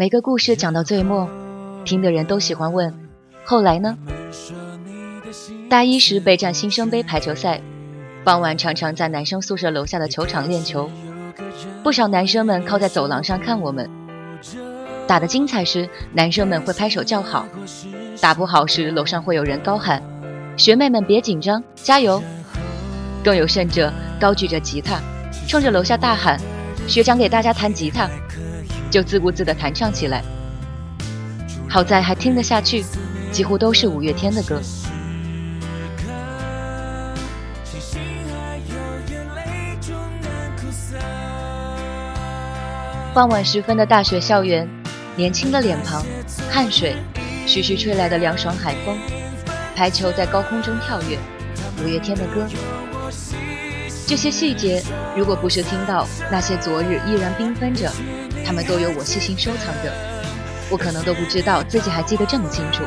每个故事讲到最末，听的人都喜欢问：后来呢？大一时备战新生杯排球赛，傍晚常常在男生宿舍楼下的球场练球，不少男生们靠在走廊上看我们。打得精彩时，男生们会拍手叫好；打不好时，楼上会有人高喊：“学妹们别紧张，加油！”更有甚者，高举着吉他，冲着楼下大喊：“学长给大家弹吉他！”就自顾自地弹唱起来。好在还听得下去，几乎都是五月天的歌。傍晚时分的大学校园，年轻的脸庞，汗水，徐徐吹来的凉爽海风，排球在高空中跳跃，五月天的歌。这些细节，如果不是听到那些昨日依然缤纷着，他们都有我细心收藏着，我可能都不知道自己还记得这么清楚。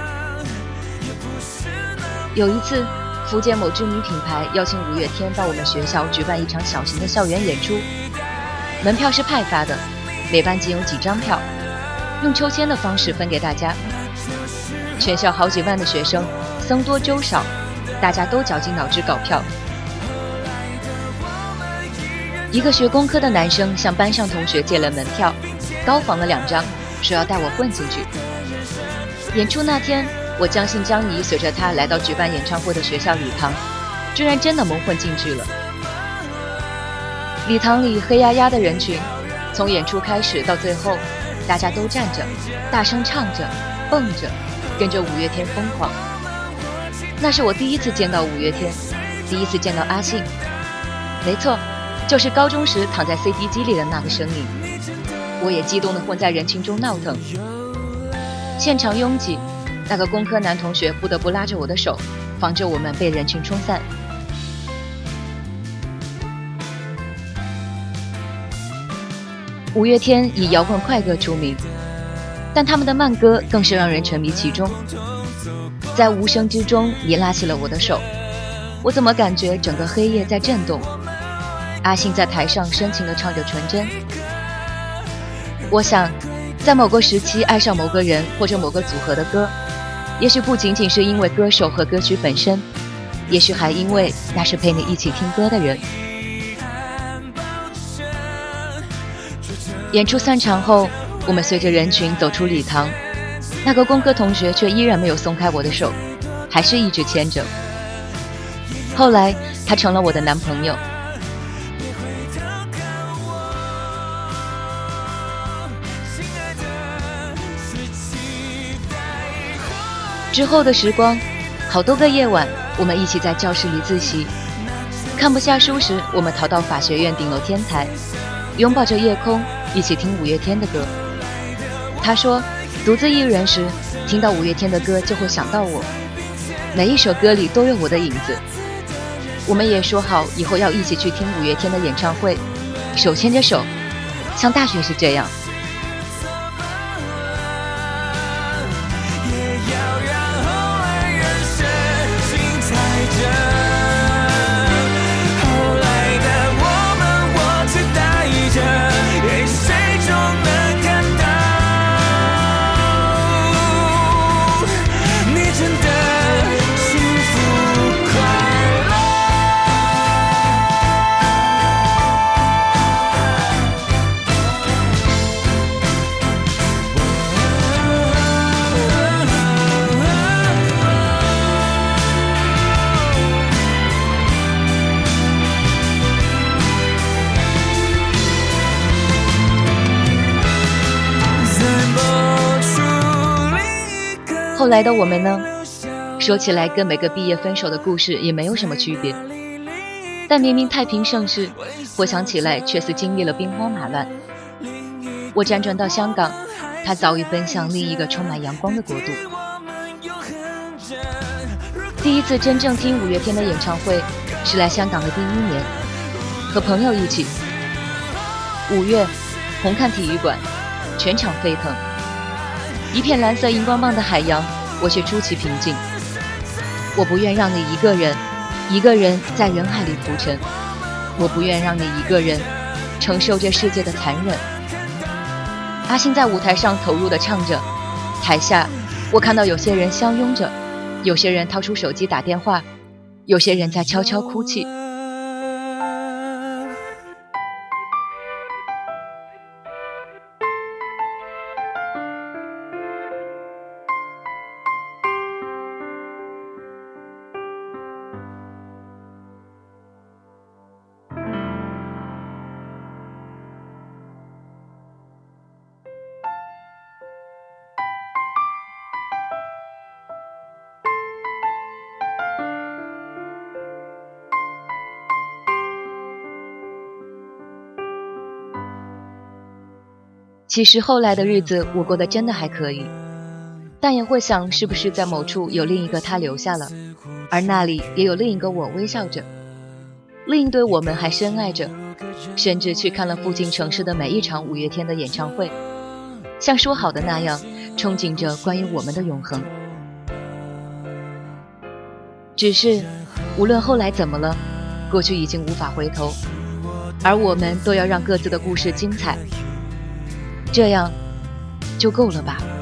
有一次，福建某知名品牌邀请五月天到我们学校举办一场小型的校园演出，门票是派发的，每班仅有几张票，用抽签的方式分给大家。全校好几万的学生，僧多粥少，大家都绞尽脑汁搞票。一个学工科的男生向班上同学借了门票，高仿了两张，说要带我混进去。演出那天，我将信将疑，随着他来到举办演唱会的学校礼堂，居然真的蒙混进去了。礼堂里黑压压的人群，从演出开始到最后，大家都站着，大声唱着，蹦着，跟着五月天疯狂。那是我第一次见到五月天，第一次见到阿信。没错。就是高中时躺在 CD 机里的那个身影，我也激动地混在人群中闹腾。现场拥挤，那个工科男同学不得不拉着我的手，防着我们被人群冲散。五月天以摇滚快歌出名，但他们的慢歌更是让人沉迷其中。在无声之中，你拉起了我的手，我怎么感觉整个黑夜在震动？阿信在台上深情地唱着《纯真》。我想，在某个时期爱上某个人或者某个组合的歌，也许不仅仅是因为歌手和歌曲本身，也许还因为那是陪你一起听歌的人。演出散场后，我们随着人群走出礼堂，那个工科同学却依然没有松开我的手，还是一直牵着。后来，他成了我的男朋友。之后的时光，好多个夜晚，我们一起在教室里自习。看不下书时，我们逃到法学院顶楼天台，拥抱着夜空，一起听五月天的歌。他说，独自一人时，听到五月天的歌就会想到我，每一首歌里都有我的影子。我们也说好，以后要一起去听五月天的演唱会，手牵着手，像大学时这样。后来的我们呢？说起来跟每个毕业分手的故事也没有什么区别，但明明太平盛世，回想起来却似经历了兵荒马乱。我辗转到香港，他早已奔向另一个充满阳光的国度。第一次真正听五月天的演唱会，是来香港的第一年，和朋友一起。五月，红磡体育馆，全场沸腾。一片蓝色荧光棒的海洋，我却出奇平静。我不愿让你一个人，一个人在人海里浮沉。我不愿让你一个人承受这世界的残忍。阿信在舞台上投入地唱着，台下我看到有些人相拥着，有些人掏出手机打电话，有些人在悄悄哭泣。其实后来的日子，我过得真的还可以，但也会想，是不是在某处有另一个他留下了，而那里也有另一个我微笑着，另一对我们还深爱着，甚至去看了附近城市的每一场五月天的演唱会，像说好的那样，憧憬着关于我们的永恒。只是，无论后来怎么了，过去已经无法回头，而我们都要让各自的故事精彩。这样就够了吧。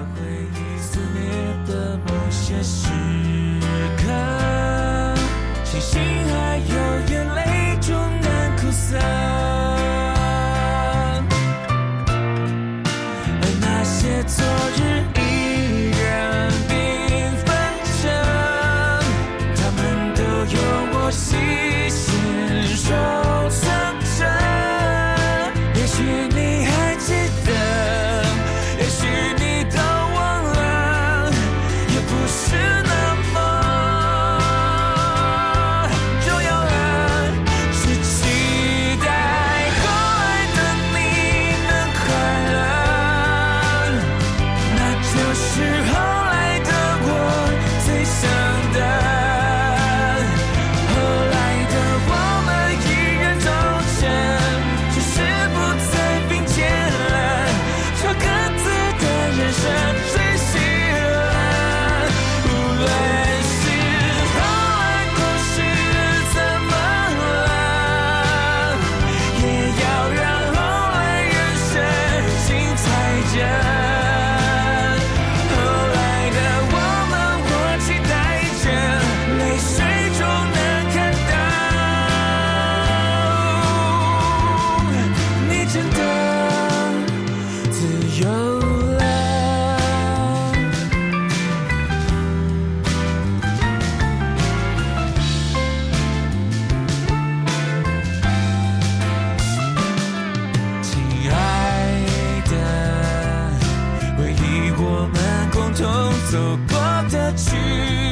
走过的距离。